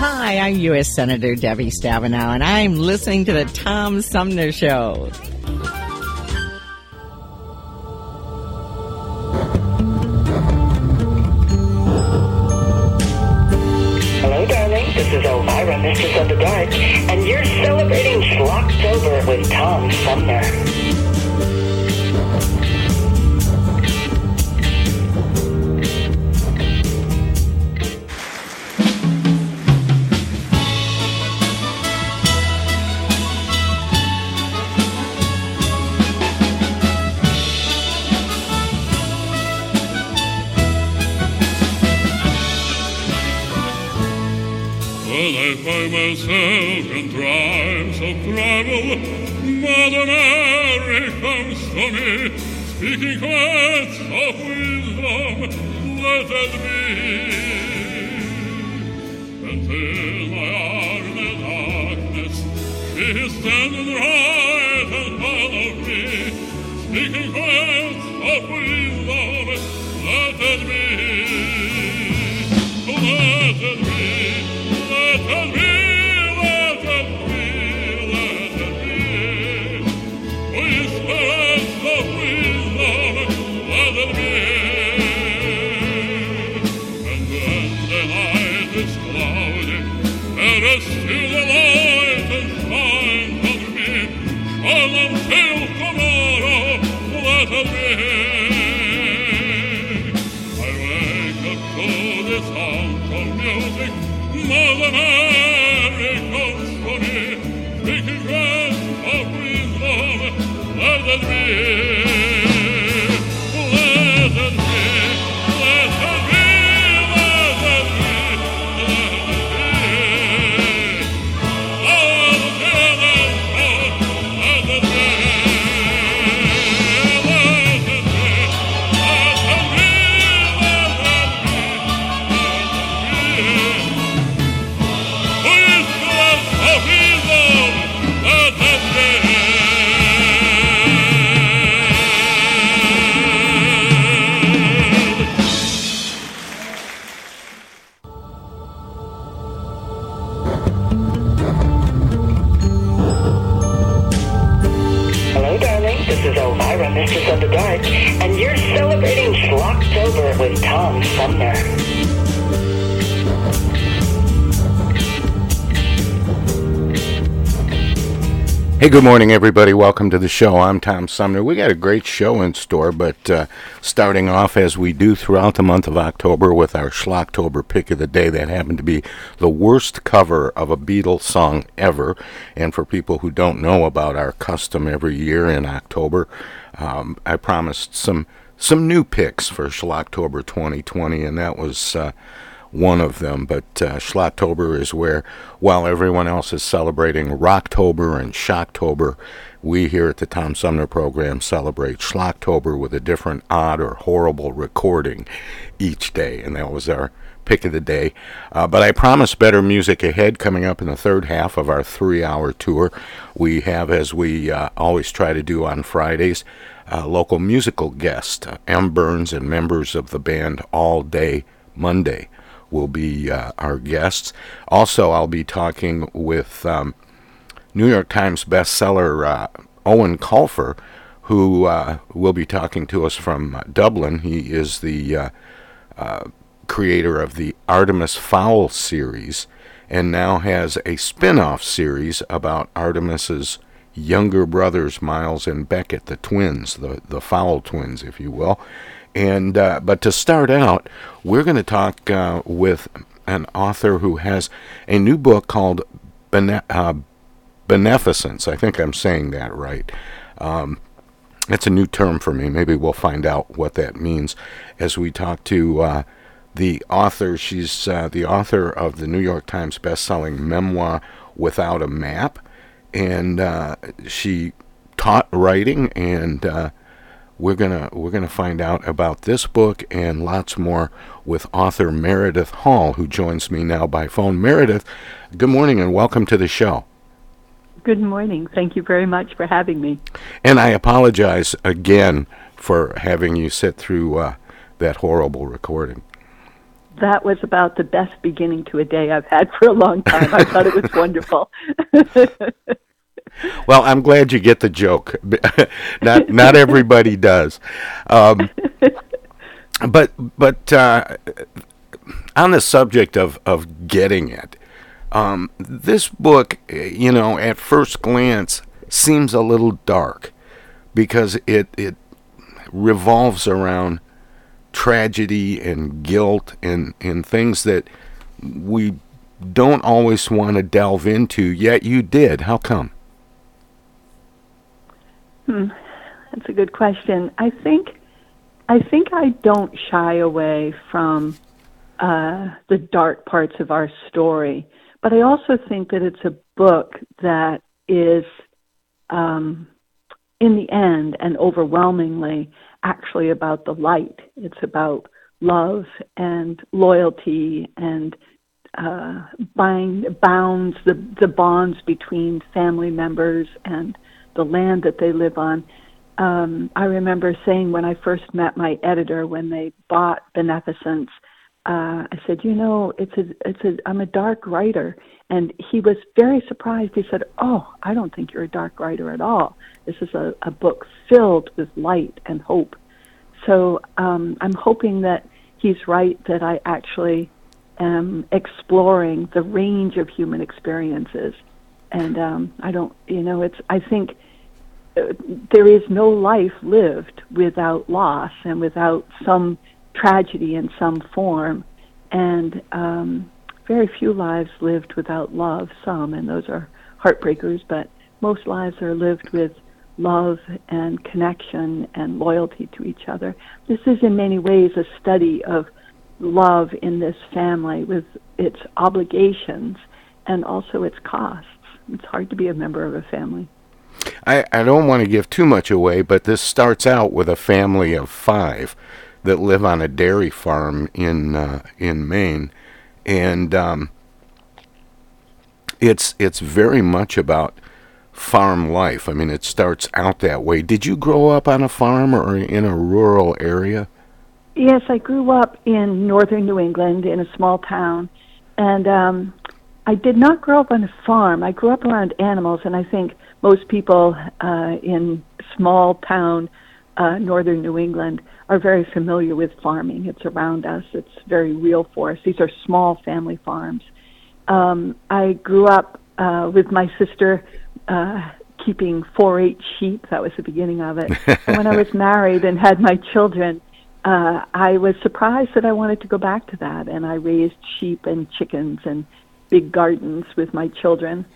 Hi, I'm U.S. Senator Debbie Stabenow, and I'm listening to the Tom Sumner Show. Hello, darling. This is Elvira, Mistress of the Dark, and you're celebrating Schlocktober with Tom Sumner. clavo, m'adorare consome, speaking words of wisdom, let it be. Until I are the darkness, she is standing right. Hey, good morning, everybody. Welcome to the show. I'm Tom Sumner. We got a great show in store, but uh, starting off as we do throughout the month of October with our Schlocktober pick of the day, that happened to be the worst cover of a Beatles song ever. And for people who don't know about our custom every year in October, um, I promised some some new picks for Schlocktober 2020, and that was. Uh, one of them, but uh, is where, while everyone else is celebrating Rocktober and Shocktober, we here at the Tom Sumner program celebrate Schlocktober with a different odd or horrible recording each day, and that was our pick of the day. Uh, but I promise better music ahead coming up in the third half of our three hour tour. We have, as we uh, always try to do on Fridays, uh, local musical guest, uh, M. Burns, and members of the band All Day Monday will be uh, our guests. Also, I'll be talking with um, New York Times bestseller uh, Eoin Colfer, who uh, will be talking to us from Dublin. He is the uh, uh, creator of the Artemis Fowl series and now has a spin off series about Artemis's younger brothers, Miles and Beckett, the twins, the, the Fowl twins, if you will. And uh, but to start out, we're going to talk uh, with an author who has a new book called Bene- uh, Beneficence. I think I'm saying that right. Um, it's a new term for me. Maybe we'll find out what that means as we talk to uh, the author. She's uh, the author of the New York Times best-selling memoir Without a Map, and uh, she taught writing and uh, we're gonna we're gonna find out about this book and lots more with author Meredith Hall, who joins me now by phone. Meredith, good morning and welcome to the show. Good morning. Thank you very much for having me. And I apologize again for having you sit through uh, that horrible recording. That was about the best beginning to a day I've had for a long time. I thought it was wonderful. well, I'm glad you get the joke. not not everybody does. Um, but but uh, on the subject of of getting it, um, this book, you know, at first glance, seems a little dark because it it revolves around tragedy and guilt and and things that we don't always want to delve into. Yet you did. How come? Hmm. That's a good question. I think I think I don't shy away from uh, the dark parts of our story, but I also think that it's a book that is, um, in the end and overwhelmingly, actually about the light. It's about love and loyalty and uh, bind, bounds the the bonds between family members and the land that they live on. Um, I remember saying when I first met my editor when they bought Beneficence, uh, I said, you know, it's a, it's a, I'm a dark writer, and he was very surprised. He said, oh, I don't think you're a dark writer at all. This is a, a book filled with light and hope. So um, I'm hoping that he's right that I actually am exploring the range of human experiences, and um, I don't, you know, it's. I think there is no life lived without loss and without some tragedy in some form, and um, very few lives lived without love. Some, and those are heartbreakers, but most lives are lived with love and connection and loyalty to each other. This is in many ways a study of love in this family with its obligations and also its costs. It's hard to be a member of a family. I, I don't want to give too much away, but this starts out with a family of five that live on a dairy farm in uh, in Maine, and um, it's it's very much about farm life. I mean, it starts out that way. Did you grow up on a farm or in a rural area? Yes, I grew up in northern New England in a small town, and um, I did not grow up on a farm. I grew up around animals, and I think most people uh, in small town uh, northern New England are very familiar with farming. It's around us. It's very real for us. These are small family farms. Um, I grew up uh, with my sister uh, keeping 4-H sheep. That was the beginning of it. and when I was married and had my children, uh, I was surprised that I wanted to go back to that, and I raised sheep and chickens and big gardens with my children.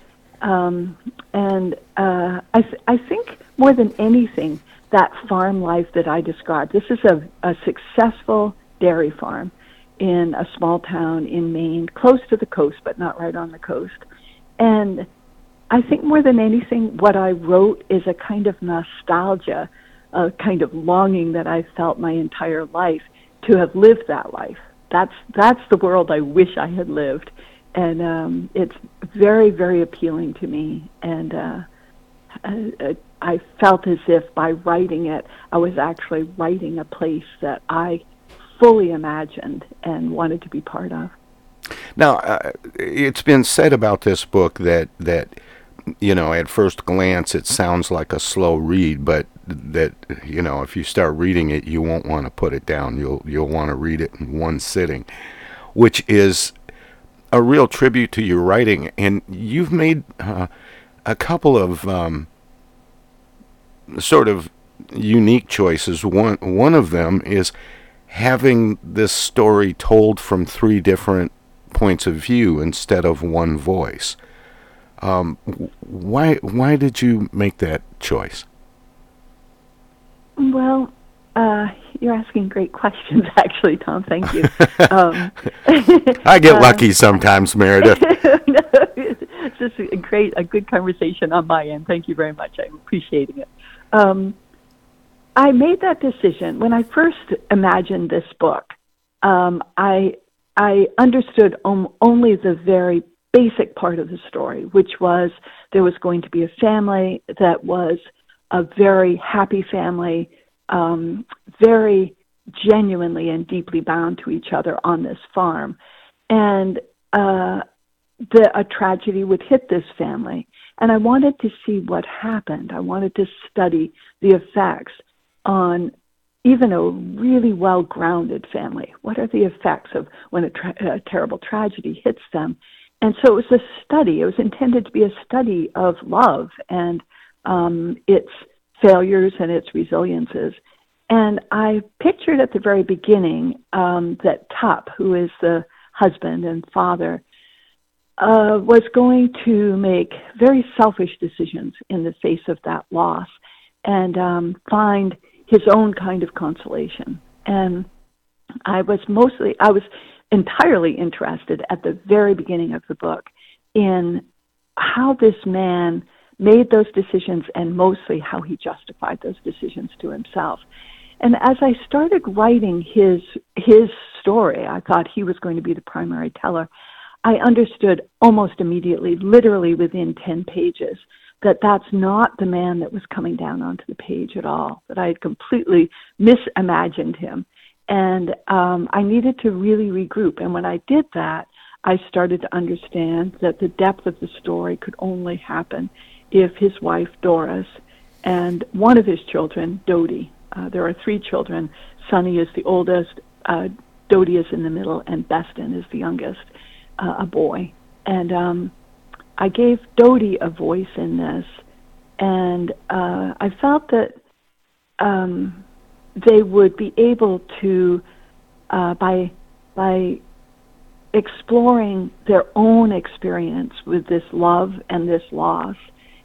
Um, and uh, I, th- I think more than anything, that farm life that I described. This is a, a successful dairy farm in a small town in Maine, close to the coast, but not right on the coast. And I think more than anything, what I wrote is a kind of nostalgia, a kind of longing that I felt my entire life to have lived that life, that's that's the world I wish I had lived, and um, it's very very appealing to me. And uh, I, I felt as if by writing it, I was actually writing a place that I fully imagined and wanted to be part of. Now, uh, it's been said about this book that that you know at first glance it sounds like a slow read, but that you know if you start reading it, you won't want to put it down. You'll you'll want to read it in one sitting, which is a real tribute to your writing. And you've made uh, a couple of um, sort of unique choices. One one of them is having this story told from three different points of view instead of one voice. Um, why why did you make that choice? Well, uh, you're asking great questions, actually, Tom. Thank you. um, I get lucky sometimes, Meredith. it's just a great, a good conversation on my end. Thank you very much. I'm appreciating it. Um, I made that decision when I first imagined this book. Um, I I understood om- only the very basic part of the story, which was there was going to be a family that was a very happy family, um, very genuinely and deeply bound to each other on this farm, and uh, the, a tragedy would hit this family. And I wanted to see what happened. I wanted to study the effects on even a really well grounded family. What are the effects of when a, tra- a terrible tragedy hits them? And so it was a study. It was intended to be a study of love and um, its failures and its resiliences. And I pictured at the very beginning um, that Tup, who is the husband and father, uh, was going to make very selfish decisions in the face of that loss and um, find his own kind of consolation. And I was mostly, I was entirely interested at the very beginning of the book in how this man made those decisions and mostly how he justified those decisions to himself. And as I started writing his his story, I thought he was going to be the primary teller. I understood almost immediately, literally within 10 pages, that that's not the man that was coming down onto the page at all, that I had completely misimagined him. And um, I needed to really regroup. And when I did that, I started to understand that the depth of the story could only happen if his wife, Doris, and one of his children, Dodie, uh, there are three children. Sonny is the oldest, uh, Dodie is in the middle, and Beston is the youngest, uh, a boy. And um, I gave Dodie a voice in this, and uh, I felt that um, they would be able to, uh, by by exploring their own experience with this love and this loss,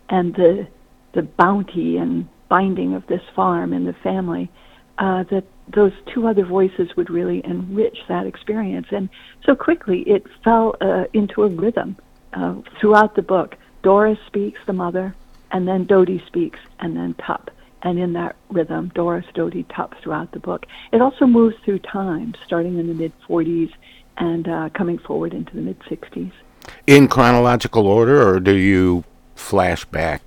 and the the bounty and binding of this farm and the family, uh, that those two other voices would really enrich that experience. And so quickly it fell uh, into a rhythm uh, throughout the book. Doris speaks, the mother, and then Dodie speaks, and then Tup. And in that rhythm, Doris, Dodie, Tup throughout the book. It also moves through time, starting in the mid 40s and uh, coming forward into the mid 60s. In chronological order, or do you flash back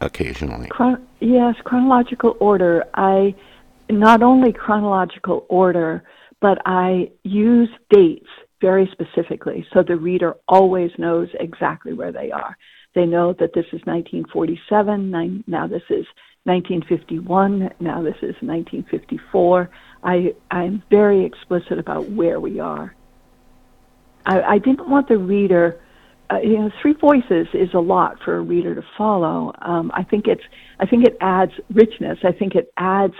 occasionally? Chron- yes, chronological order. I not only chronological order, but I use dates very specifically so the reader always knows exactly where they are. They know that this is 1947, nine, now this is 1951, now this is 1954. I, I'm very explicit about where we are. I, I didn't want the reader, uh, you know, three voices is a lot for a reader to follow. Um, I think it's, I think it adds richness. I think it adds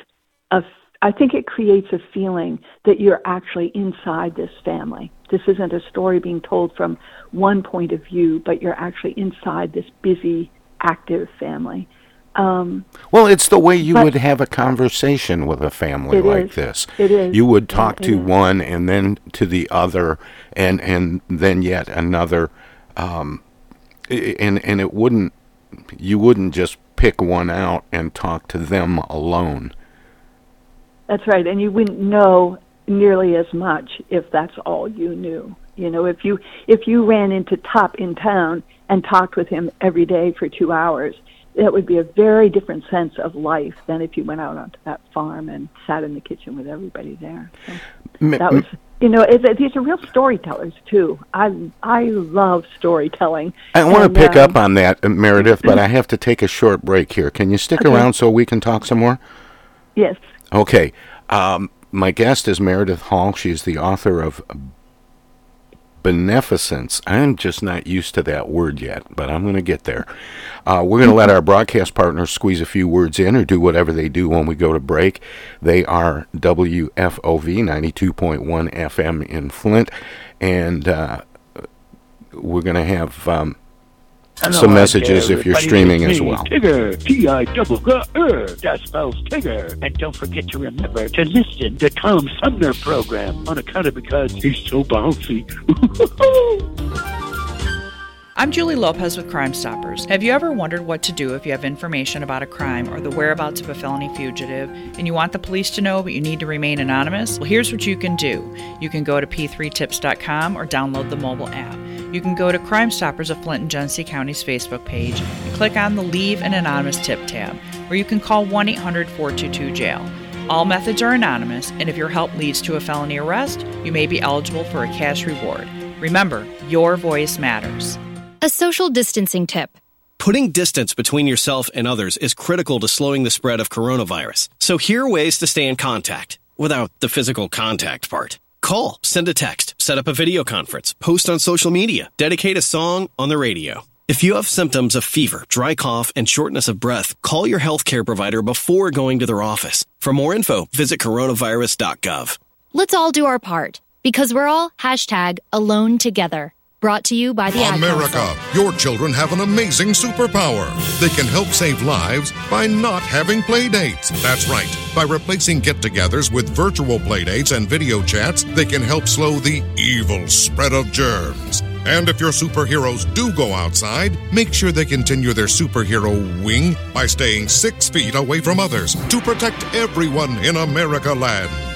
a I think it creates a feeling that you're actually inside this family. This isn't a story being told from one point of view, but you're actually inside this busy, active family. Um, well, it's the way you would have a conversation with a family like is. this. It is. You would talk to is. one and then to the other, and and then yet another, um, and and it wouldn't. You wouldn't just pick one out and talk to them alone. That's right, and you wouldn't know nearly as much if that's all you knew. You know, if you if you ran into Tup in town and talked with him every day for two hours, that would be a very different sense of life than if you went out onto that farm and sat in the kitchen with everybody there. So that was, you know, it, it, these are real storytellers too. I I love storytelling. I want And, to pick um, up on that, uh, Meredith, but I have to take a short break here. Can you stick Okay. around so we can talk some more? Yes. Okay. Um, my guest is Meredith Hall. She's the author of Beneficence. I'm just not used to that word yet, but I'm going to get there. Uh, we're going to let our broadcast partners squeeze a few words in or do whatever they do when we go to break. They are WFOV 92.1 FM in Flint, and uh, we're going to have um, some messages if you're streaming as well. Tigger, T-I-double-G-R, that spells Tigger. And don't forget to remember to listen to Tom Sumner program on account of because he's so bouncy. I'm Julie Lopez with Crime Stoppers. Have you ever wondered what to do if you have information about a crime or the whereabouts of a felony fugitive and you want the police to know but you need to remain anonymous? Well, here's what you can do. You can go to p3tips.com or download the mobile app. You can go to Crime Stoppers of Flint and Genesee County's Facebook page and click on the Leave an Anonymous Tip tab, where you can call 1 800 422 jail. All methods are anonymous, and if your help leads to a felony arrest, you may be eligible for a cash reward. Remember, your voice matters. A social distancing tip. Putting distance between yourself and others is critical to slowing the spread of coronavirus. So here are ways to stay in contact without the physical contact part. Call, send a text, set up a video conference, post on social media, dedicate a song on the radio. If you have symptoms of fever, dry cough, and shortness of breath, call your healthcare provider before going to their office. For more info, visit coronavirus.gov. Let's all do our part because we're all hashtag alone together. Brought to you by the America, your children have an amazing superpower. They can help save lives by not having playdates. That's right. By replacing get togethers with virtual playdates and video chats, they can help slow the evil spread of germs. And if your superheroes do go outside, make sure they continue their superhero wing by staying six feet away from others to protect everyone in America land.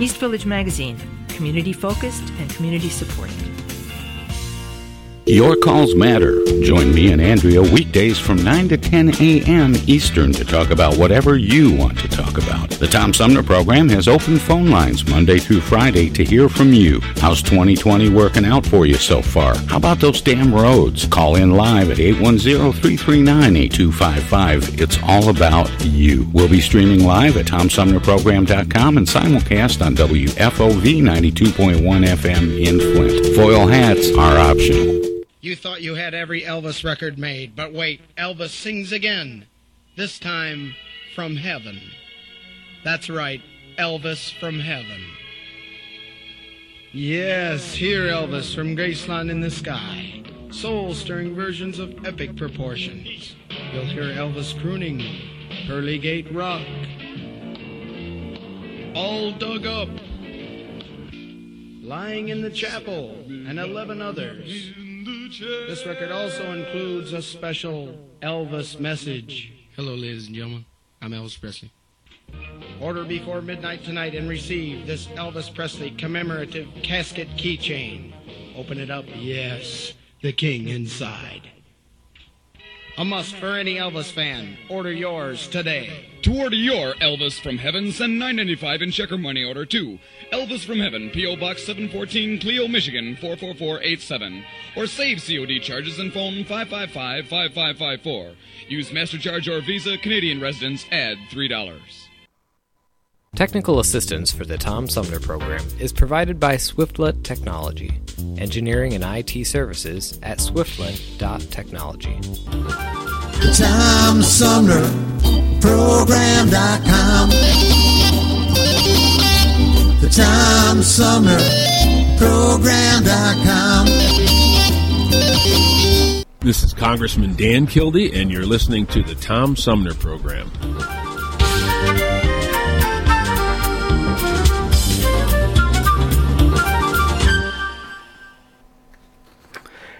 East Village Magazine, community focused and community supported. Your calls matter. Join me and Andrea weekdays from 9 to 10 a.m. Eastern to talk about whatever you want to talk about. The Tom Sumner program has open phone lines Monday through Friday to hear from you. How's 2020 working out for you so far? How about those damn roads? Call in live at 810-339-8255. It's all about you. We'll be streaming live at TomSumnerProgram.com and simulcast on WFOV 92.1 FM in Flint. Foil hats are optional. You thought you had every Elvis record made, but wait, Elvis sings again. This time from heaven. That's right, Elvis from heaven. Yes, hear Elvis from Graceland in the Sky. Soul stirring versions of epic proportions. You'll hear Elvis crooning, Pearly Gate Rock. All dug up. Lying in the Chapel, and 11 others. This record also includes a special Elvis message. Hello, ladies and gentlemen. I'm Elvis Presley. Order before midnight tonight and receive this Elvis Presley commemorative casket keychain. Open it up. Yes, the king inside. A must for any Elvis fan. Order yours today. To order your Elvis from Heaven, send 995 in check or money order to Elvis from Heaven, P.O. Box 714, Clio, Michigan 44487. Or save COD charges and phone 555-5554. Use MasterCharge or Visa, Canadian residents, add $3. Technical assistance for the Tom Sumner program is provided by Swiftlet Technology, engineering and IT services at swiftlet.technology. The Tom Sumner Program.com. The The Tom Sumner Program.com. This is Congressman Dan Kildee, and you're listening to the Tom Sumner Program.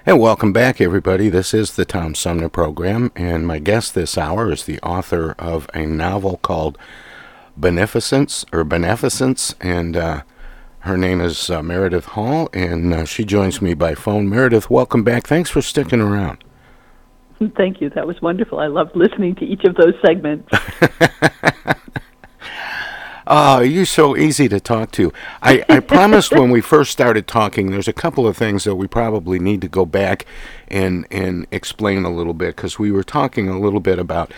And welcome back, everybody. This is the Tom Sumner Program, and my guest this hour is the author of a novel called Beneficence or Beneficence, and uh, her name is uh, Meredith Hall, and uh, she joins me by phone. Meredith, welcome back. Thanks for sticking around. Thank you. That was wonderful. I loved listening to each of those segments. Oh, you're so easy to talk to. I, I promised when we first started talking, there's a couple of things that we probably need to go back and and explain a little bit because we were talking a little bit about,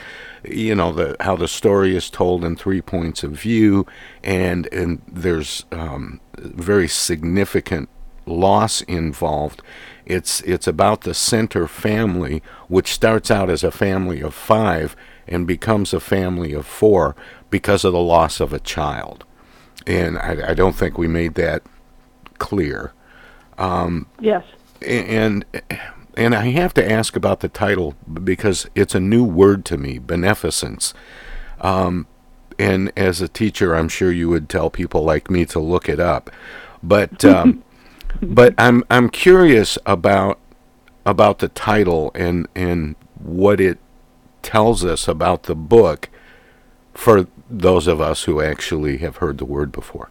you know, the how the story is told in three points of view, and and there's um, very significant loss involved. It's it's about the Senter family, which starts out as a family of five and becomes a family of four because of the loss of a child. And I, I don't think we made that clear. Um, yes. And and I have to ask about the title because it's a new word to me, beneficence. Um, and as a teacher, I'm sure you would tell people like me to look it up. But um, but I'm I'm curious about about the title and and what it tells us about the book for those of us who actually have heard the word before.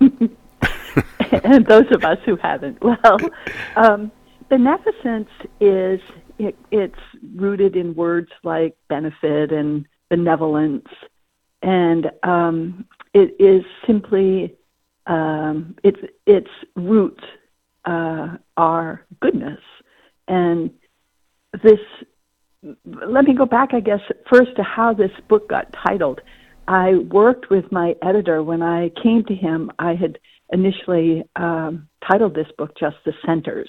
and those of us who haven't. Well, um, beneficence is it, it's rooted in words like benefit and benevolence, and um, it is simply um, its its roots uh, are goodness, and this let me go back, I guess, first to how this book got titled. I worked with my editor when I came to him. I had initially um, titled this book just "The Senters,"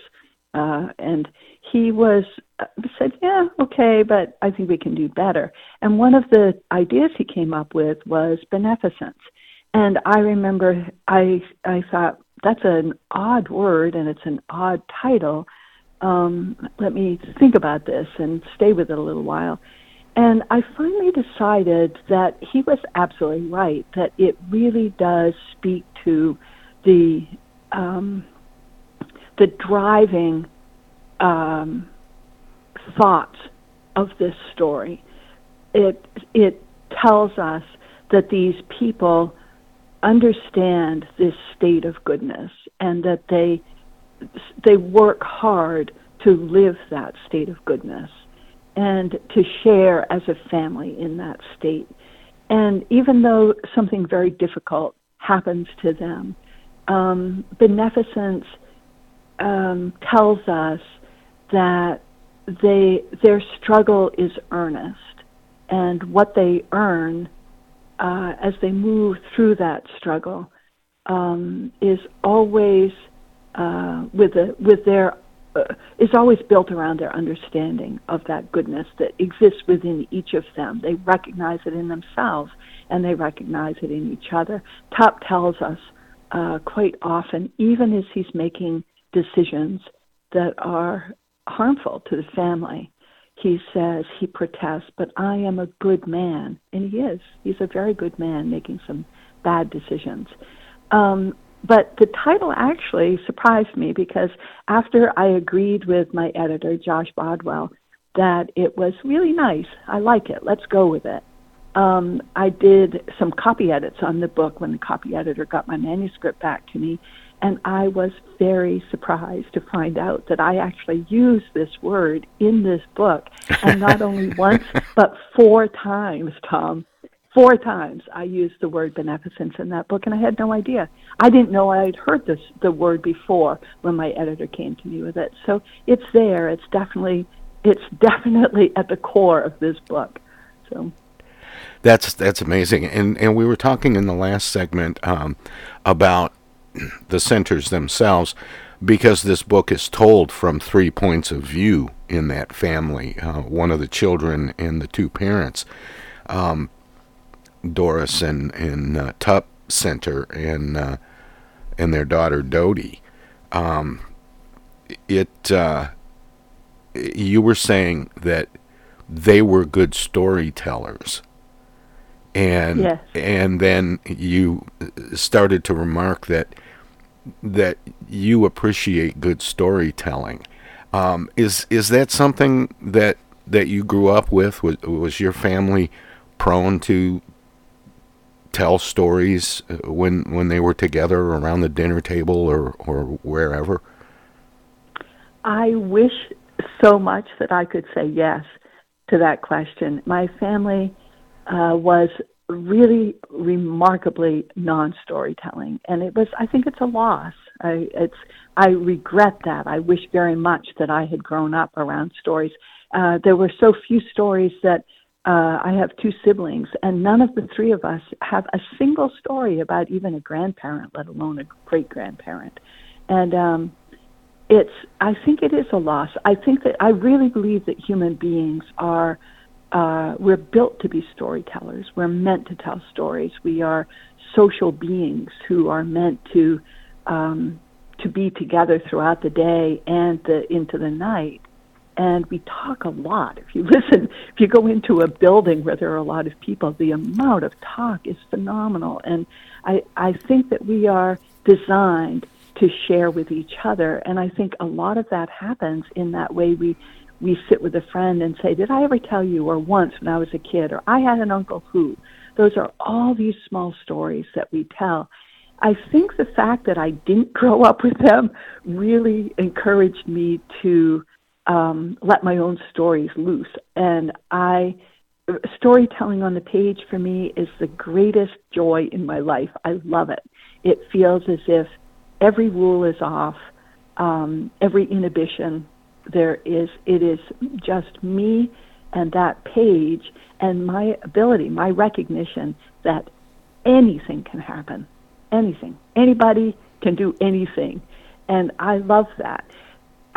uh, and he was uh, said, "Yeah, okay, but I think we can do better." And one of the ideas he came up with was beneficence. And I remember I I thought that's an odd word and it's an odd title um, let me think about this and stay with it a little while. And I finally decided that he was absolutely right, that it really does speak to the um, the driving um, thoughts of this story. It it tells us that these people understand this state of goodness and that they they work hard to live that state of goodness and to share as a family in that state. And even though something very difficult happens to them, um, beneficence um, tells us that they their struggle is earnest, and what they earn uh, as they move through that struggle um, is always uh, with a, with their uh, is always built around their understanding of that goodness that exists within each of them. They recognize it in themselves and they recognize it in each other. Tup tells us uh, quite often, even as he's making decisions that are harmful to the family, he says, he protests, but I am a good man. And he is. He's a very good man making some bad decisions. Um, but the title actually surprised me because after I agreed with my editor, Josh Bodwell, that it was really nice, I like it, let's go with it. Um, I did some copy edits on the book when the copy editor got my manuscript back to me, and I was very surprised to find out that I actually used this word in this book, and not only once, but four times, Tom four times I used the word beneficence in that book, and I had no idea. I didn't know I'd heard this the word before when my editor came to me with it. So it's there. It's definitely it's definitely at the core of this book. So that's that's amazing. And and we were talking in the last segment um, about the Senters themselves because this book is told from three points of view in that family uh, one of the children and the two parents um, Doris and and uh, Tup Senter and uh, and their daughter Dodie. Um, it uh, you were saying that they were good storytellers and Yes. and then you started to remark that that you appreciate good storytelling um, is is that something that that you grew up with was was your family prone to tell stories uh, when when they were together around the dinner table or or wherever I wish so much that I could say yes to that question. My family uh, was really remarkably non-storytelling, and it was. I think it's a loss. I, it's. I regret that. I wish very much that I had grown up around stories. Uh, there were so few stories that uh, I have two siblings, and none of the three of us have a single story about even a grandparent, let alone a great grandparent. And um, it's i think it is a loss. I think that i really believe that human beings are uh, we're built to be storytellers. We're meant to tell stories. We are social beings who are meant to um, to be together throughout the day and the, into the night and we talk a lot if you listen if you go into a building where there are a lot of people the amount of talk is phenomenal and i i think that we are designed to share with each other. And I think a lot of that happens in that way we we sit with a friend and say, "Did I ever tell you?" or "Once when I was a kid," or "I had an uncle who." Those are all these small stories that we tell. I think the fact that I didn't grow up with them really encouraged me to um, let my own stories loose. And I, storytelling on the page for me is the greatest joy in my life. I love it. It feels as if every rule is off, um, every inhibition there is. It is just me and that page and my ability, my recognition that anything can happen. Anything. Anybody can do anything. And I love that.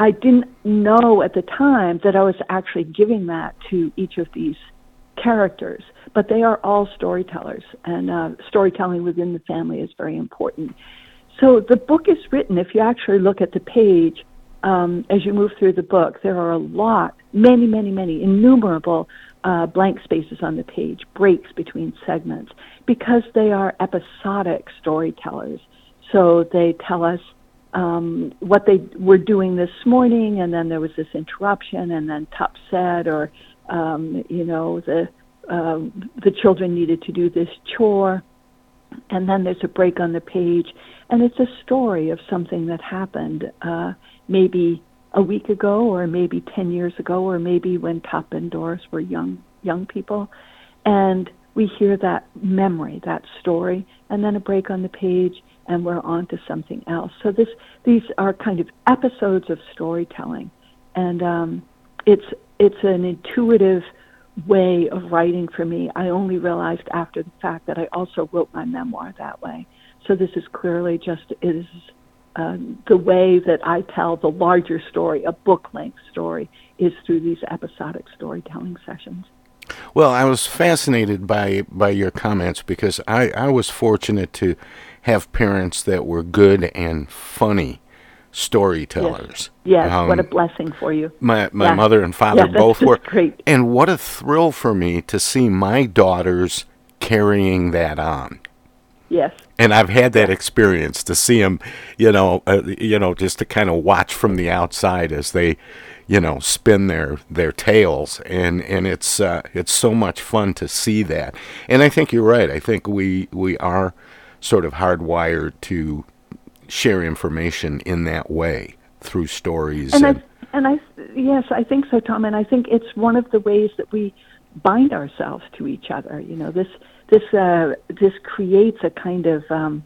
I didn't know at the time that I was actually giving that to each of these characters, but they are all storytellers, and uh, storytelling within the family is very important. So the book is written, if you actually look at the page um, as you move through the book, there are a lot, many, many, many, innumerable uh, blank spaces on the page, breaks between segments, because they are episodic storytellers. So they tell us um, what they were doing this morning, and then there was this interruption, and then Tup said, or um, you know, the uh, the children needed to do this chore, and then there's a break on the page, and it's a story of something that happened uh, maybe a week ago, or maybe ten years ago, or maybe when Tup and Doris were young young people, and we hear that memory, that story, and then a break on the page, and we're on to something else. So this these are kind of episodes of storytelling, and um, it's it's an intuitive way of writing for me. I only realized after the fact that I also wrote my memoir that way. So this is clearly just is um, the way that I tell the larger story, a book length story, is through these episodic storytelling sessions. Well, I was fascinated by by your comments because I, I was fortunate to have parents that were good and funny storytellers. Yes, what a Um, blessing for you. My my Yeah. mother and father Yeah, both were great. And what a thrill for me to see my daughters carrying that on. Yes. And I've had that experience to see them, you know, uh, you know, just to kind of watch from the outside as they, you know, spin their their tails, and and it's uh, it's so much fun to see that. And I think you're right. I think we we are sort of hardwired to share information in that way through stories. And and- I and I yes, I think so, Tom. And I think it's one of the ways that we bind ourselves to each other. You know, this this uh, this creates a kind of um,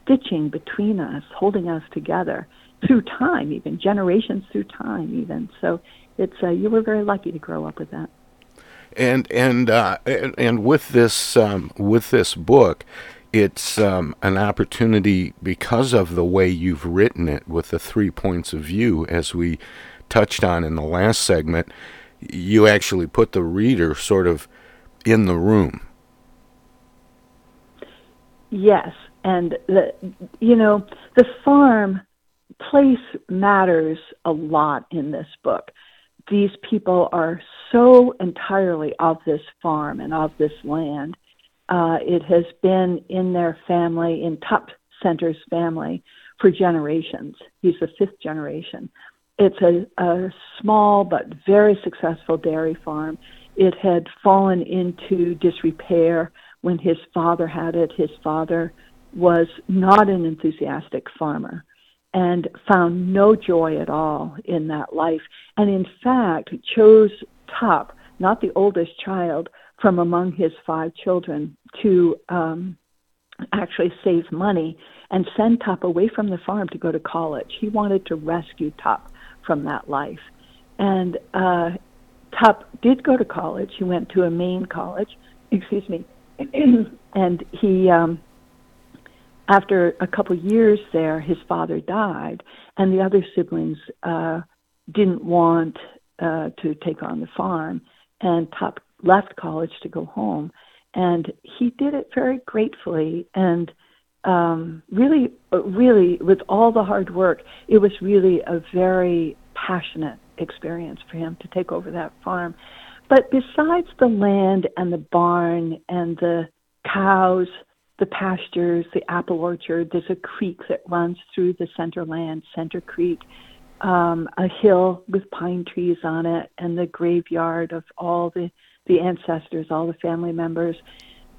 stitching between us, holding us together through time, even generations through time, even. So it's uh, you were very lucky to grow up with that. and and uh, and, and with this um, with this book, it's um, an opportunity because of the way you've written it with the three points of view, as we touched on in the last segment. You actually put the reader sort of in the room. Yes, and the you know the farm place matters a lot in this book. These people are so entirely of this farm and of this land. Uh, it has been in their family, in Tup Senter's family, for generations. He's the fifth generation. It's a, a small but very successful dairy farm. It had fallen into disrepair when his father had it. His father was not an enthusiastic farmer and found no joy at all in that life. And in fact, chose Tup, not the oldest child, from among his five children to um, actually save money and send Tup away from the farm to go to college. He wanted to rescue Tup from that life. And uh, Tup did go to college. He went to a Maine college, excuse me, and he, um, after a couple years there, his father died, and the other siblings uh, didn't want uh, to take on the farm, and Tup left college to go home, and he did it very gratefully and um, really, really, with all the hard work, it was really a very passionate experience for him to take over that farm. But besides the land and the barn and the cows, the pastures, the apple orchard, there's a creek that runs through the Senter land, Senter Creek, um, a hill with pine trees on it, and the graveyard of all the, the ancestors, all the family members.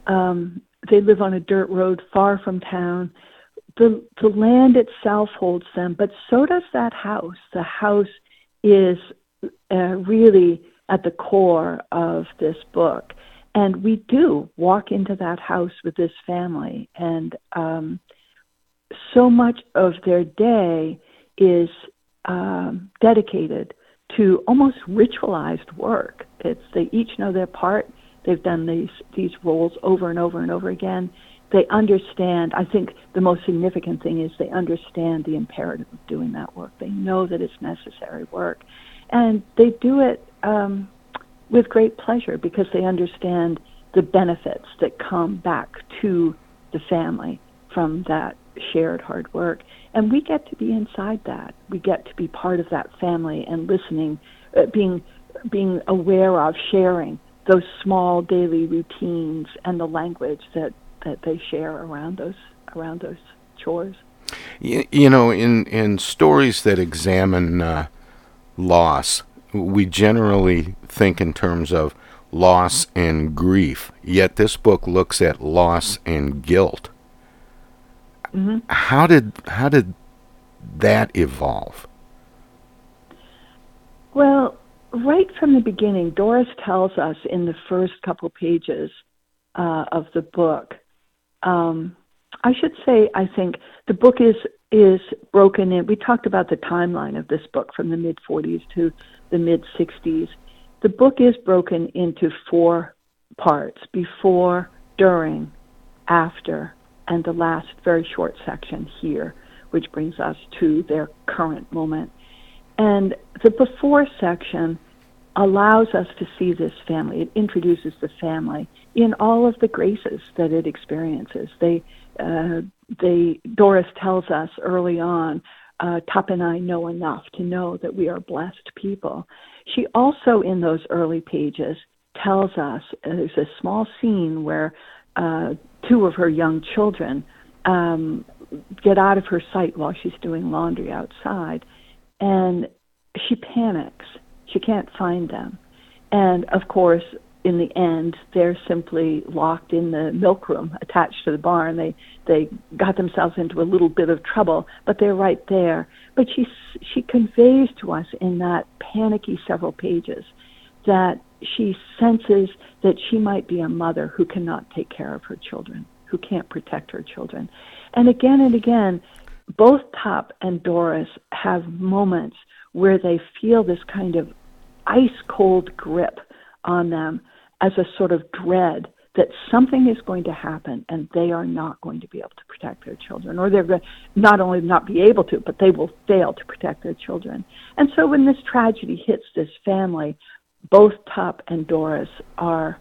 Um, they live on a dirt road far from town. The, the land itself holds them, but so does that house. The house is uh, really at the core of this book. And we do walk into that house with this family, and um, so much of their day is um, dedicated to almost ritualized work. It's they each know their part. They've done these these roles over and over and over again. They understand. I think the most significant thing is they understand the imperative of doing that work. They know that it's necessary work, and they do it um, with great pleasure because they understand the benefits that come back to the family from that shared hard work. And we get to be inside that. We get to be part of that family and listening, uh, being being aware of sharing those small daily routines and the language that, that they share around those around those chores. You, you know, in in stories that examine uh, loss, we generally think in terms of loss and grief. Yet this book looks at loss and guilt. Mm-hmm. How did how did that evolve? Well, right from the beginning, Doris tells us in the first couple pages uh, of the book. Um, I should say, I think the book is is broken in. We talked about the timeline of this book from the mid 40s to the mid 60s. The book is broken into four parts: before, during, after, and the last very short section here, which brings us to their current moment. And the before section allows us to see this family. It introduces the family in all of the graces that it experiences. They, uh, they, Doris tells us early on, uh, Tup and I know enough to know that we are blessed people. She also, in those early pages, tells us uh, there's a small scene where uh, two of her young children um, get out of her sight while she's doing laundry outside and she panics. She can't find them. And of course, in the end, they're simply locked in the milk room attached to the barn. They they got themselves into a little bit of trouble, but they're right there. But she she conveys to us in that panicky several pages that she senses that she might be a mother who cannot take care of her children, who can't protect her children. And again and again, both Tup and Doris have moments where they feel this kind of ice cold grip on them as a sort of dread that something is going to happen and they are not going to be able to protect their children, or they're going to not only not be able to, but they will fail to protect their children. And so when this tragedy hits this family, both Tup and Doris are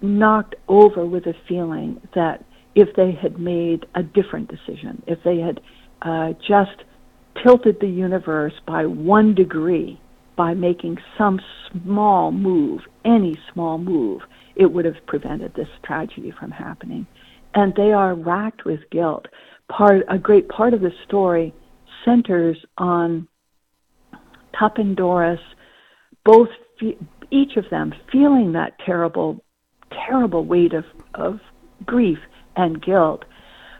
knocked over with a feeling that if they had made a different decision, if they had uh, just tilted the universe by one degree by making some small move, any small move, it would have prevented this tragedy from happening. And they are racked with guilt. Part, a great part of the story centers on Tup and Doris, both, each of them feeling that terrible, terrible weight of, of grief and guilt,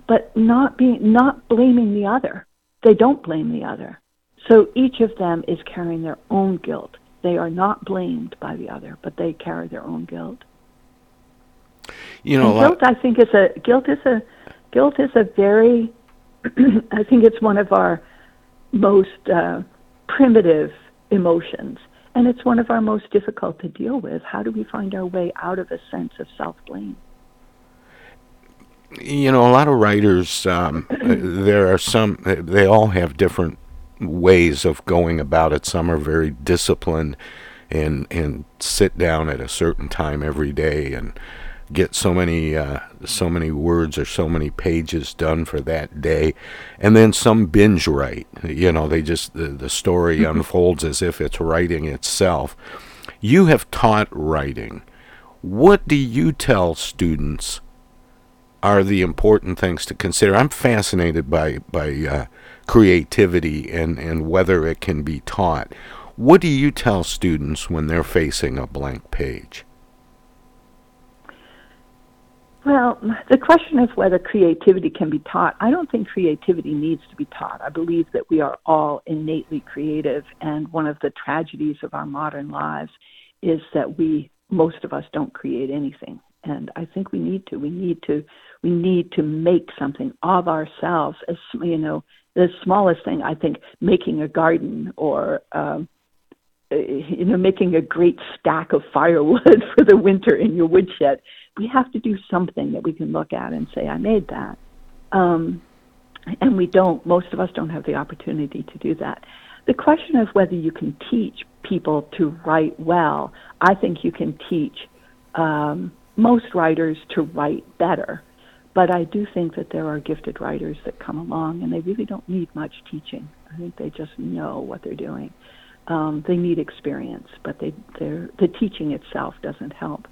but not being, not blaming the other. They don't blame the other. So each of them is carrying their own guilt. They are not blamed by the other, but they carry their own guilt. You know, guilt, I think, is a guilt is a guilt is a very. I think it's one of our most uh, primitive emotions, and it's one of our most difficult to deal with. How do we find our way out of a sense of self blame? You know, a lot of writers, um, there are some, they all have different ways of going about it. Some are very disciplined and, and sit down at a certain time every day and get so many, uh, so many words or so many pages done for that day. And then some binge write, you know, they just, the, the story unfolds as if it's writing itself. You have taught writing. What do you tell students are the important things to consider. I'm fascinated by by uh, creativity and and whether it can be taught. What do you tell students when they're facing a blank page? Well, the question of whether creativity can be taught, I don't think creativity needs to be taught. I believe that we are all innately creative, and one of the tragedies of our modern lives is that we, most of us, don't create anything. And I think we need to. We need to we need to make something of ourselves as you know the smallest thing i think making a garden or um you know making a great stack of firewood for the winter in your woodshed. We have to do something that we can look at and say i made that. Um and we don't most of us don't have the opportunity to do that. The question of whether you can teach people to write well i think you can teach um most writers to write better but I do think that there are gifted writers that come along and they really don't need much teaching. I think they just know what they're doing. Um, they need experience, but they, the teaching itself doesn't help.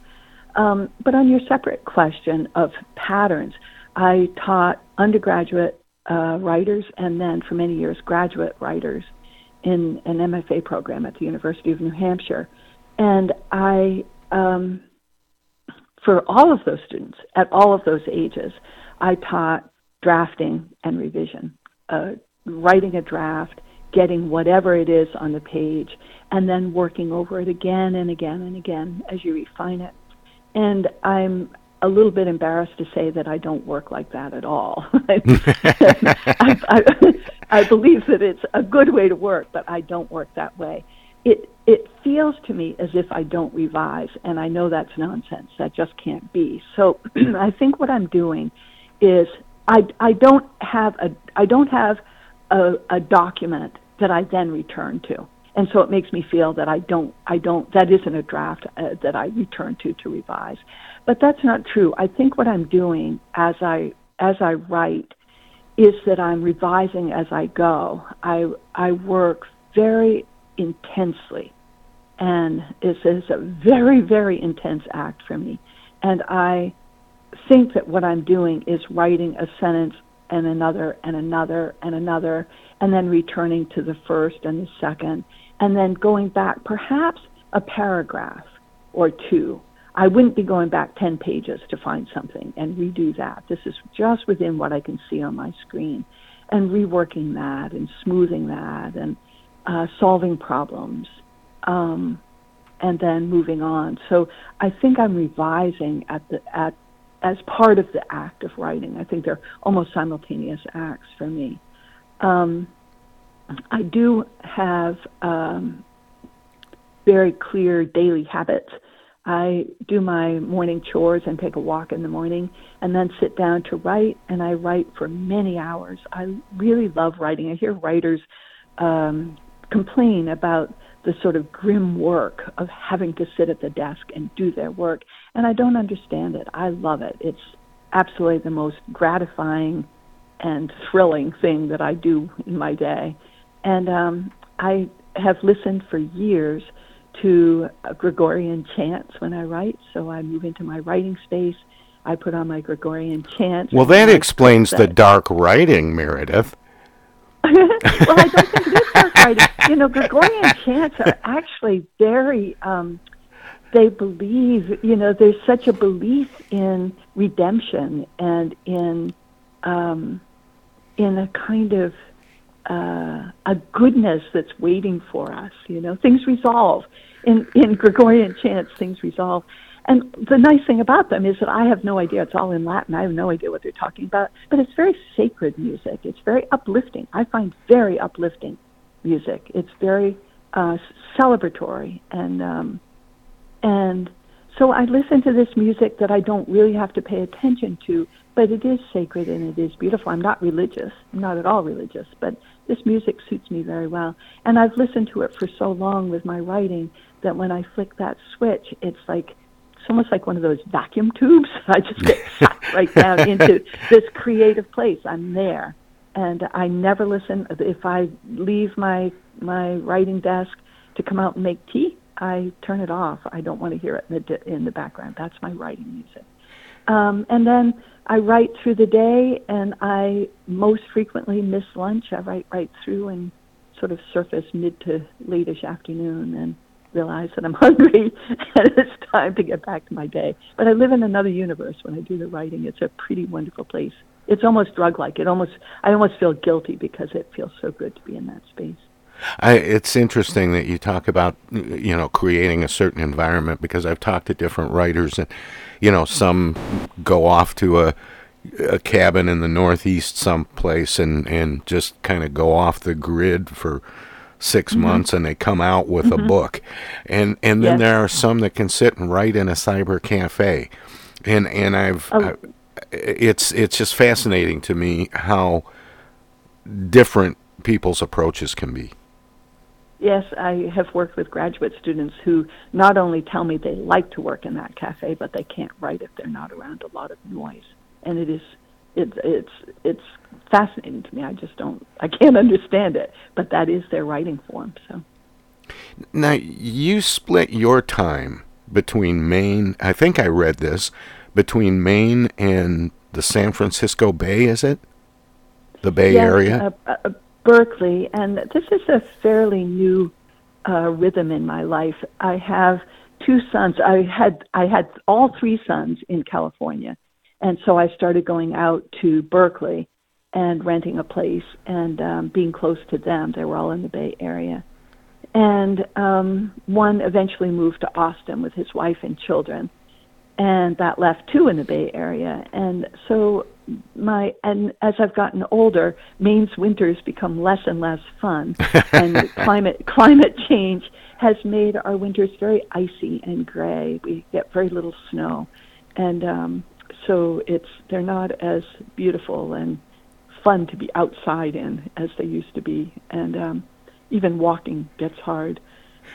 Um, but on your separate question of patterns, I taught undergraduate uh, writers and then for many years graduate writers in an MFA program at the University of New Hampshire. And I um, for all of those students at all of those ages, I taught drafting and revision, uh, writing a draft, getting whatever it is on the page, and then working over it again and again and again as you refine it. And I'm a little bit embarrassed to say that I don't work like that at all. I, I, I believe that it's a good way to work, but I don't work that way. It it feels to me as if I don't revise, and I know that's nonsense. That just can't be. So I think what I'm doing is I I don't have a I don't have a, a document that I then return to, and so it makes me feel that I don't I don't that isn't a draft uh, that I return to to revise, but that's not true. I think what I'm doing as I as I write is that I'm revising as I go. I I work very intensely. And it is a very, very intense act for me. And I think that what I'm doing is writing a sentence and another and another and another, and then returning to the first and the second, and then going back perhaps a paragraph or two. I wouldn't be going back 10 pages to find something and redo that. This is just within what I can see on my screen. And reworking that and smoothing that and uh, solving problems, um, and then moving on. So I think I'm revising at the at as part of the act of writing. I think they're almost simultaneous acts for me. Um, I do have um, very clear daily habits. I do my morning chores and take a walk in the morning and then sit down to write, and I write for many hours. I really love writing. I hear writers um, complain about the sort of grim work of having to sit at the desk and do their work and I don't understand it. I love it. It's absolutely the most gratifying and thrilling thing that I do in my day. And um, I have listened for years to Gregorian chants when I write. So I move into my writing space. I put on my Gregorian chants. Well, that explains the dark writing, Meredith. well, I don't think it is dark writing. You know, Gregorian chants are actually very. Um, they believe, you know, there's such a belief in redemption and in um, in a kind of uh, a goodness that's waiting for us. You know, things resolve in in Gregorian chants. Things resolve, and the nice thing about them is that I have no idea. It's all in Latin. I have no idea what they're talking about. But it's very sacred music. It's very uplifting. I find very uplifting music. It's very uh, celebratory and um, and so I listen to this music that I don't really have to pay attention to, but it is sacred and it is beautiful. I'm not religious. I'm not at all religious, but this music suits me very well. And I've listened to it for so long with my writing that when I flick that switch, it's like it's almost like one of those vacuum tubes. I just get sucked right down into this creative place. I'm there. And I never listen if I leave my my writing desk to come out and make tea, I turn it off. I don't want to hear it in the in the background. That's my writing music. Um, and then I write through the day, and I most frequently miss lunch. I write right through and sort of surface mid to lateish afternoon, and realize that I'm hungry and it's time to get back to my day. But I live in another universe when I do the writing. It's a pretty wonderful place. It's almost drug-like. It almost I almost feel guilty because it feels so good to be in that space. I, it's interesting that you talk about you know creating a certain environment because I've talked to different writers and you know some go off to a a cabin in the northeast someplace and and just kind of go off the grid for 6 Mm-hmm. months and they come out with a Mhm. book and and then Yes. there are some that can sit and write in a cyber cafe and and I've Oh. I, it's it's just fascinating to me how different people's approaches can be Yes, I have worked with graduate students who not only tell me they like to work in that cafe, but they can't write if they're not around a lot of noise. And it is it's it's it's fascinating to me. I just don't I can't understand it, but that is their writing form. So Now, you split your time between Maine, I think I read this, between Maine and the San Francisco Bay, is it? The Bay Yes, Area? Uh, uh, Berkeley, and this is a fairly new uh, rhythm in my life. I have two sons. I had I had all three sons in California, and so I started going out to Berkeley and renting a place and um, being close to them. They were all in the Bay Area, and um, one eventually moved to Austin with his wife and children, and that left two in the Bay Area. And so my and as I've gotten older, Maine's winters become less and less fun, and climate climate change has made our winters very icy and gray. We get very little snow, and um, so it's they're not as beautiful and fun to be outside in as they used to be, and um, even walking gets hard.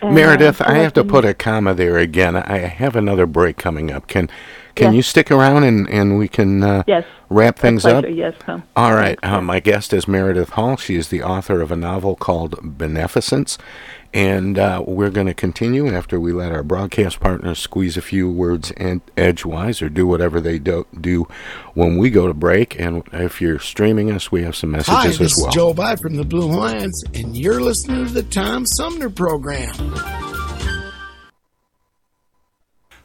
Meredith, oh, I I've to put a comma there again. I have another break coming up. Can can Yes. you stick around and, and we can uh, Yes. wrap A things up? Yes, Tom. All right. Uh, my guest is Meredith Hall. She is the author of a novel called Beneficence. And uh, we're going to continue after we let our broadcast partners squeeze a few words in edgewise or do whatever they do, do when we go to break. And if you're streaming us, we have some messages Hi, as this well. is Joe By from the Blue Hawaiians, and you're listening to the Tom Sumner Program.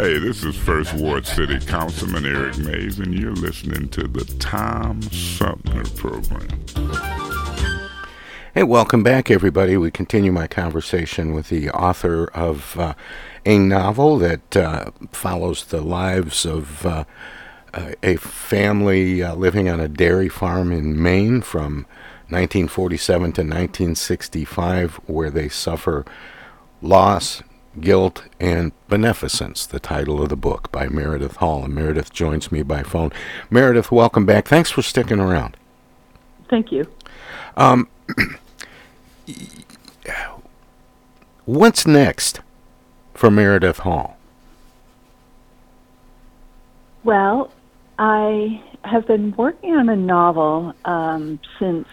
Hey, this is First Ward City Councilman Eric Mays, and you're listening to the Tom Sumner Program. Hey, welcome back, everybody. We continue my conversation with the author of uh, a novel that uh, follows the lives of uh, a family uh, living on a dairy farm in Maine from 1947 to 1965, where they suffer loss, guilt, and beneficence. The title of the book by Meredith Hall. And Meredith joins me by phone. Meredith, welcome back. Thanks for sticking around. Thank you. Um, what's next for Meredith Hall? Well, I have been working on a novel um, since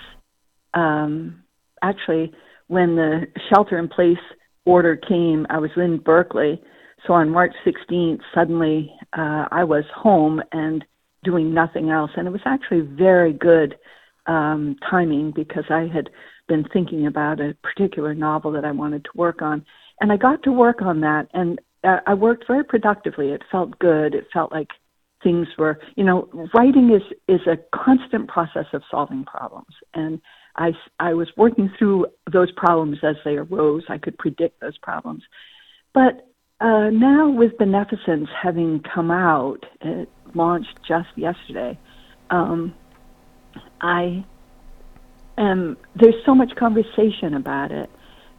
um, actually when the shelter in place order came. I was in Berkeley. So on March 16th, suddenly uh, I was home and doing nothing else. And it was actually very good um, timing because I had been thinking about a particular novel that I wanted to work on. And I got to work on that, and uh, I worked very productively. It felt good. It felt like things were, you know, writing is is a constant process of solving problems, and I I was working through those problems as they arose. I could predict those problems, but uh, now with Beneficence having come out, it launched just yesterday. Um, I am there's so much conversation about it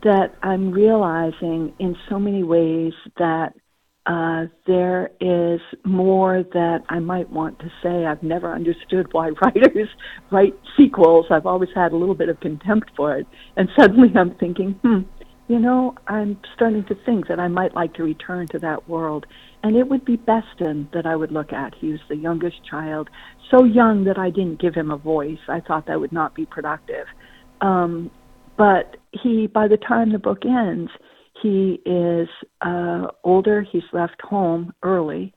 that I'm realizing in so many ways that uh, there is more that I might want to say. I've never understood why writers write sequels. I've always had a little bit of contempt for it. And suddenly I'm thinking, hmm, you know, I'm starting to think that I might like to return to that world. And it would be Beston that I would look at. He was the youngest child, so young that I didn't give him a voice. I thought that would not be productive. Um, but he, by the time the book ends, he is uh, older. He's left home early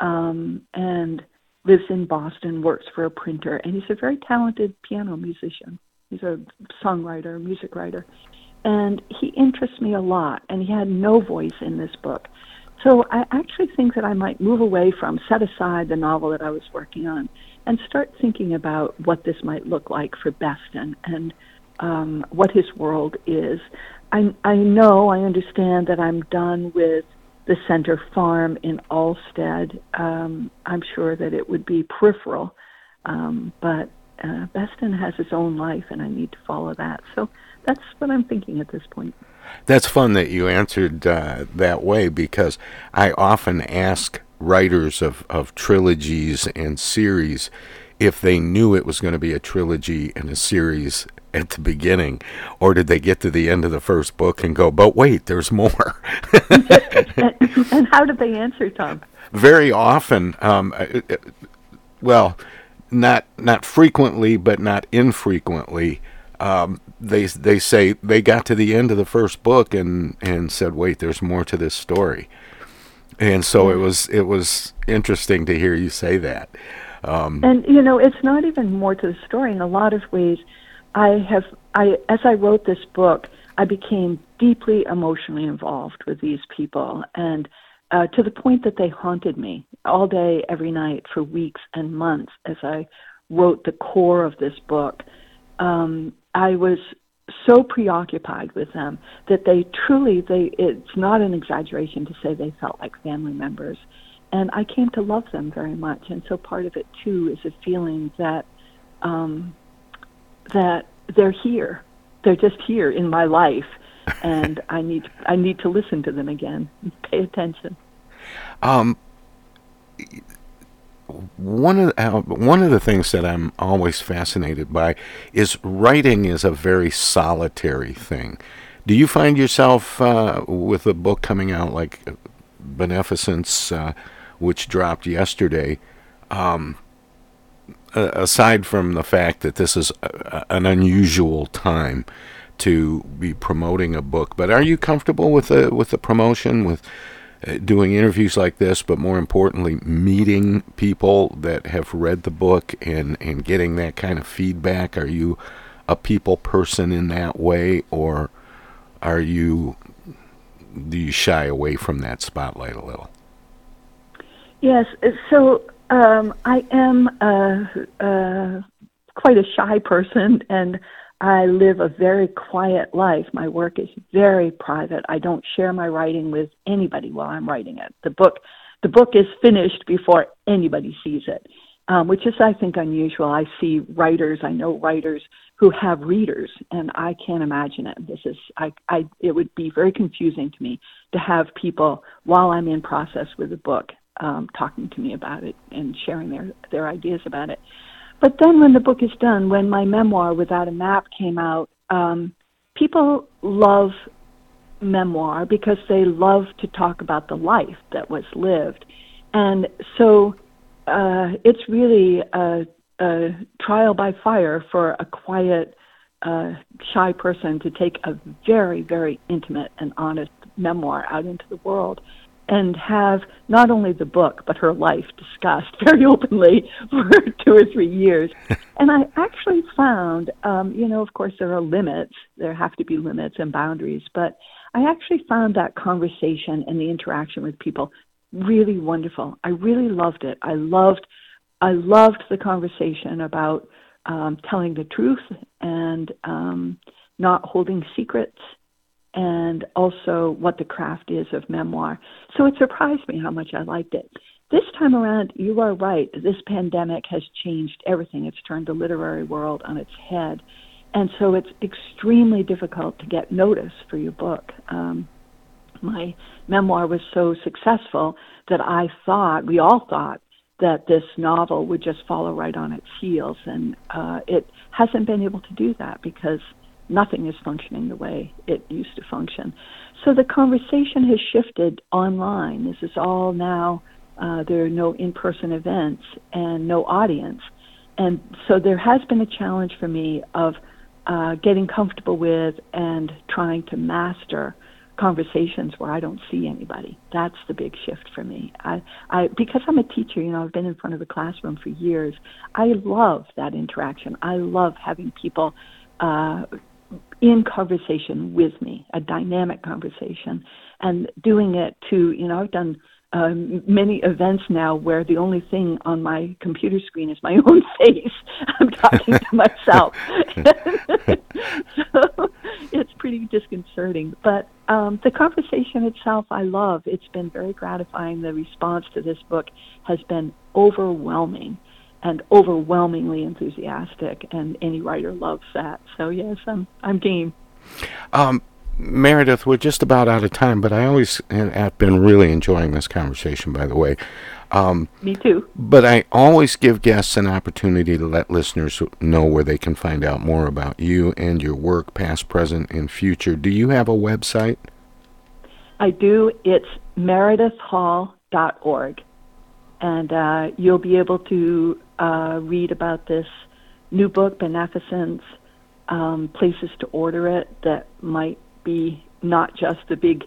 um, and lives in Boston, works for a printer, and he's a very talented piano musician. He's a songwriter, music writer. And he interests me a lot, and he had no voice in this book. So I actually think that I might move away from, set aside the novel that I was working on, and start thinking about what this might look like for Beston and um, what his world is. I, I know, I understand that I'm done with the Senter farm in Alstead. Um, I'm sure that it would be peripheral, um, but uh, Beston has his own life, and I need to follow that. So that's what I'm thinking at this point. That's fun that you answered uh, that way because I often ask writers of, of trilogies and series if they knew it was going to be a trilogy and a series at the beginning, or did they get to the end of the first book and go, but wait, there's more? and, how did they answer, Tom? Very often, um, uh, uh, well, not not frequently, but not infrequently. Um, they they say they got to the end of the first book and and said, wait, there's more to this story. And so it was it was interesting to hear you say that. Um, and you know, it's not even more to the story. In a lot of ways, I have I as I wrote this book, I became deeply emotionally involved with these people, and uh, to the point that they haunted me all day, every night for weeks and months. As I wrote the core of this book, um, I was so preoccupied with them that they truly they it's not an exaggeration to say they felt like family members and I came to love them very much. And so part of it too is a feeling that um, that they're here. They're just here in my life, and I need I need to listen to them again. Pay attention. Um, one of uh, one of the things that I'm always fascinated by is writing is a very solitary thing. Do you find yourself uh, with a book coming out like Beneficence? Uh, which dropped yesterday, um, aside from the fact that this is a, an unusual time to be promoting a book, but are you comfortable with the with the promotion with uh, doing interviews like this, but more importantly, meeting people that have read the book and and getting that kind of feedback? Are you a people person in that way, or are you do you shy away from that spotlight a little? Yes. So um, I am uh, uh, quite a shy person, and I live a very quiet life. My work is very private. I don't share my writing with anybody while I'm writing it. The book, the book is finished before anybody sees it, um, which is, I think, unusual. I see writers. I know writers who have readers, and I can't imagine it. This is, I, I, it would be very confusing to me to have people while I'm in process with a book um, talking to me about it and sharing their their ideas about it. But then, when the book is done, when my memoir Without a Map came out, um, people love memoir because they love to talk about the life that was lived, and so uh, it's really a, a trial by fire for a quiet, uh, shy person to take a very, very intimate and honest memoir out into the world and have not only the book but her life discussed very openly for two or three years. and I actually found, um, you know, of course there are limits, there have to be limits and boundaries, but I actually found that conversation and the interaction with people really wonderful. I really loved it. I loved, I loved the conversation about um, telling the truth and um, not holding secrets and also what the craft is of memoir. So it surprised me how much I liked it. This time around, you are right. This pandemic has changed everything. It's turned the literary world on its head. And so it's extremely difficult to get notice for your book. Um, my memoir was so successful that I thought, we all thought, that this novel would just follow right on its heels. And uh, it hasn't been able to do that because nothing is functioning the way it used to function. So the conversation has shifted online. This is all now, uh, there are no in person events and no audience. And so there has been a challenge for me of uh, getting comfortable with and trying to master conversations where I don't see anybody. That's the big shift for me. I, I because I'm a teacher, you know, I've been in front of the classroom for years. I love that interaction. I love having people uh, in conversation with me, a dynamic conversation, and doing it to, you know, I've done um, many events now where the only thing on my computer screen is my own face. I'm talking to myself. so it's pretty disconcerting. But um, the conversation itself, I love. It's been very gratifying. The response to this book has been overwhelming and overwhelmingly enthusiastic, and any writer loves that. So yes, I'm I'm game. Um, Meredith, we're just about out of time, but I always have been really enjoying this conversation, by the way. Um, Me too. But I always give guests an opportunity to let listeners know where they can find out more about you and your work, past, present, and future. Do you have a website? I do. It's meredithhall.org. And uh, you'll be able to uh, read about this new book, Beneficence, um, places to order it that might be not just the big,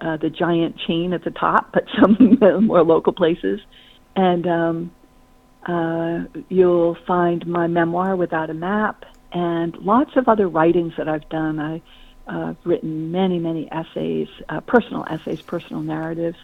uh, the giant chain at the top, but some more local places. And um, uh, you'll find my memoir without a map and lots of other writings that I've done. I, uh, I've written many, many essays, uh, personal essays, personal narratives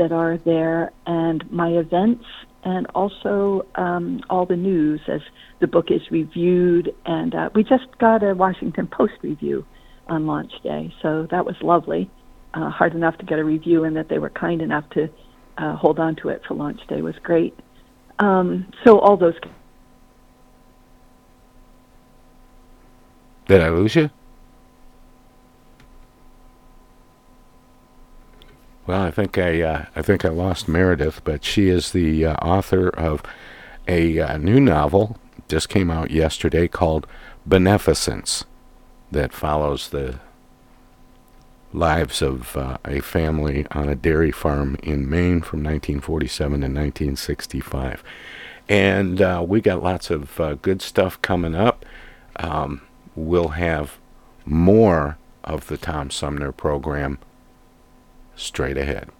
that are there, and my events, and also um, all the news as the book is reviewed. And uh, we just got a Washington Post review on launch day. So that was lovely. Uh, hard enough to get a review, and that they were kind enough to uh, hold on to it for launch day was great. Um, so all those. Did I lose you? Well, I think I uh, I think I lost Meredith, but she is the uh, author of a uh, new novel just came out yesterday called Beneficence that follows the lives of uh, a family on a dairy farm in Maine from 1947 to 1965. And uh, we got lots of uh, good stuff coming up. Um, we'll have more of the Tom Sumner program straight ahead.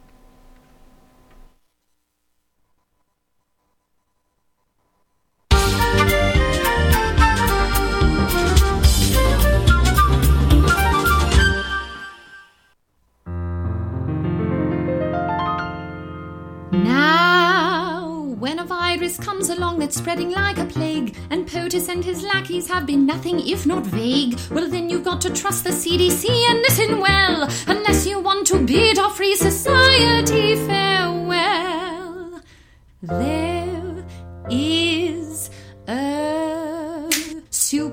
Now, when a virus comes along that's spreading like a plague, and POTUS and his lackeys have been nothing if not vague, well, then you've got to trust the CDC and listen well, bid our free society farewell. There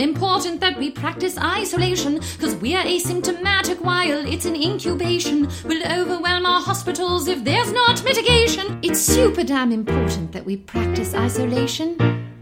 important that we practice isolation, because we're asymptomatic while it's in incubation. Will overwhelm our hospitals if there's not mitigation. It's super damn important that we practice isolation.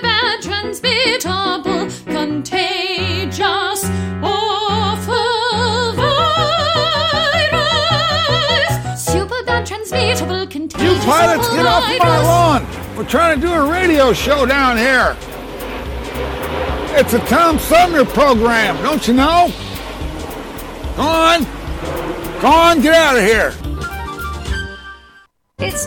bad transmittable, contagious, awful virus. Super bad transmittable, contagious. You pilots, get off my lawn! We're trying to do a radio show down here. It's a Tom Sumner program, don't you know? Go on. Go on, get out of here. It's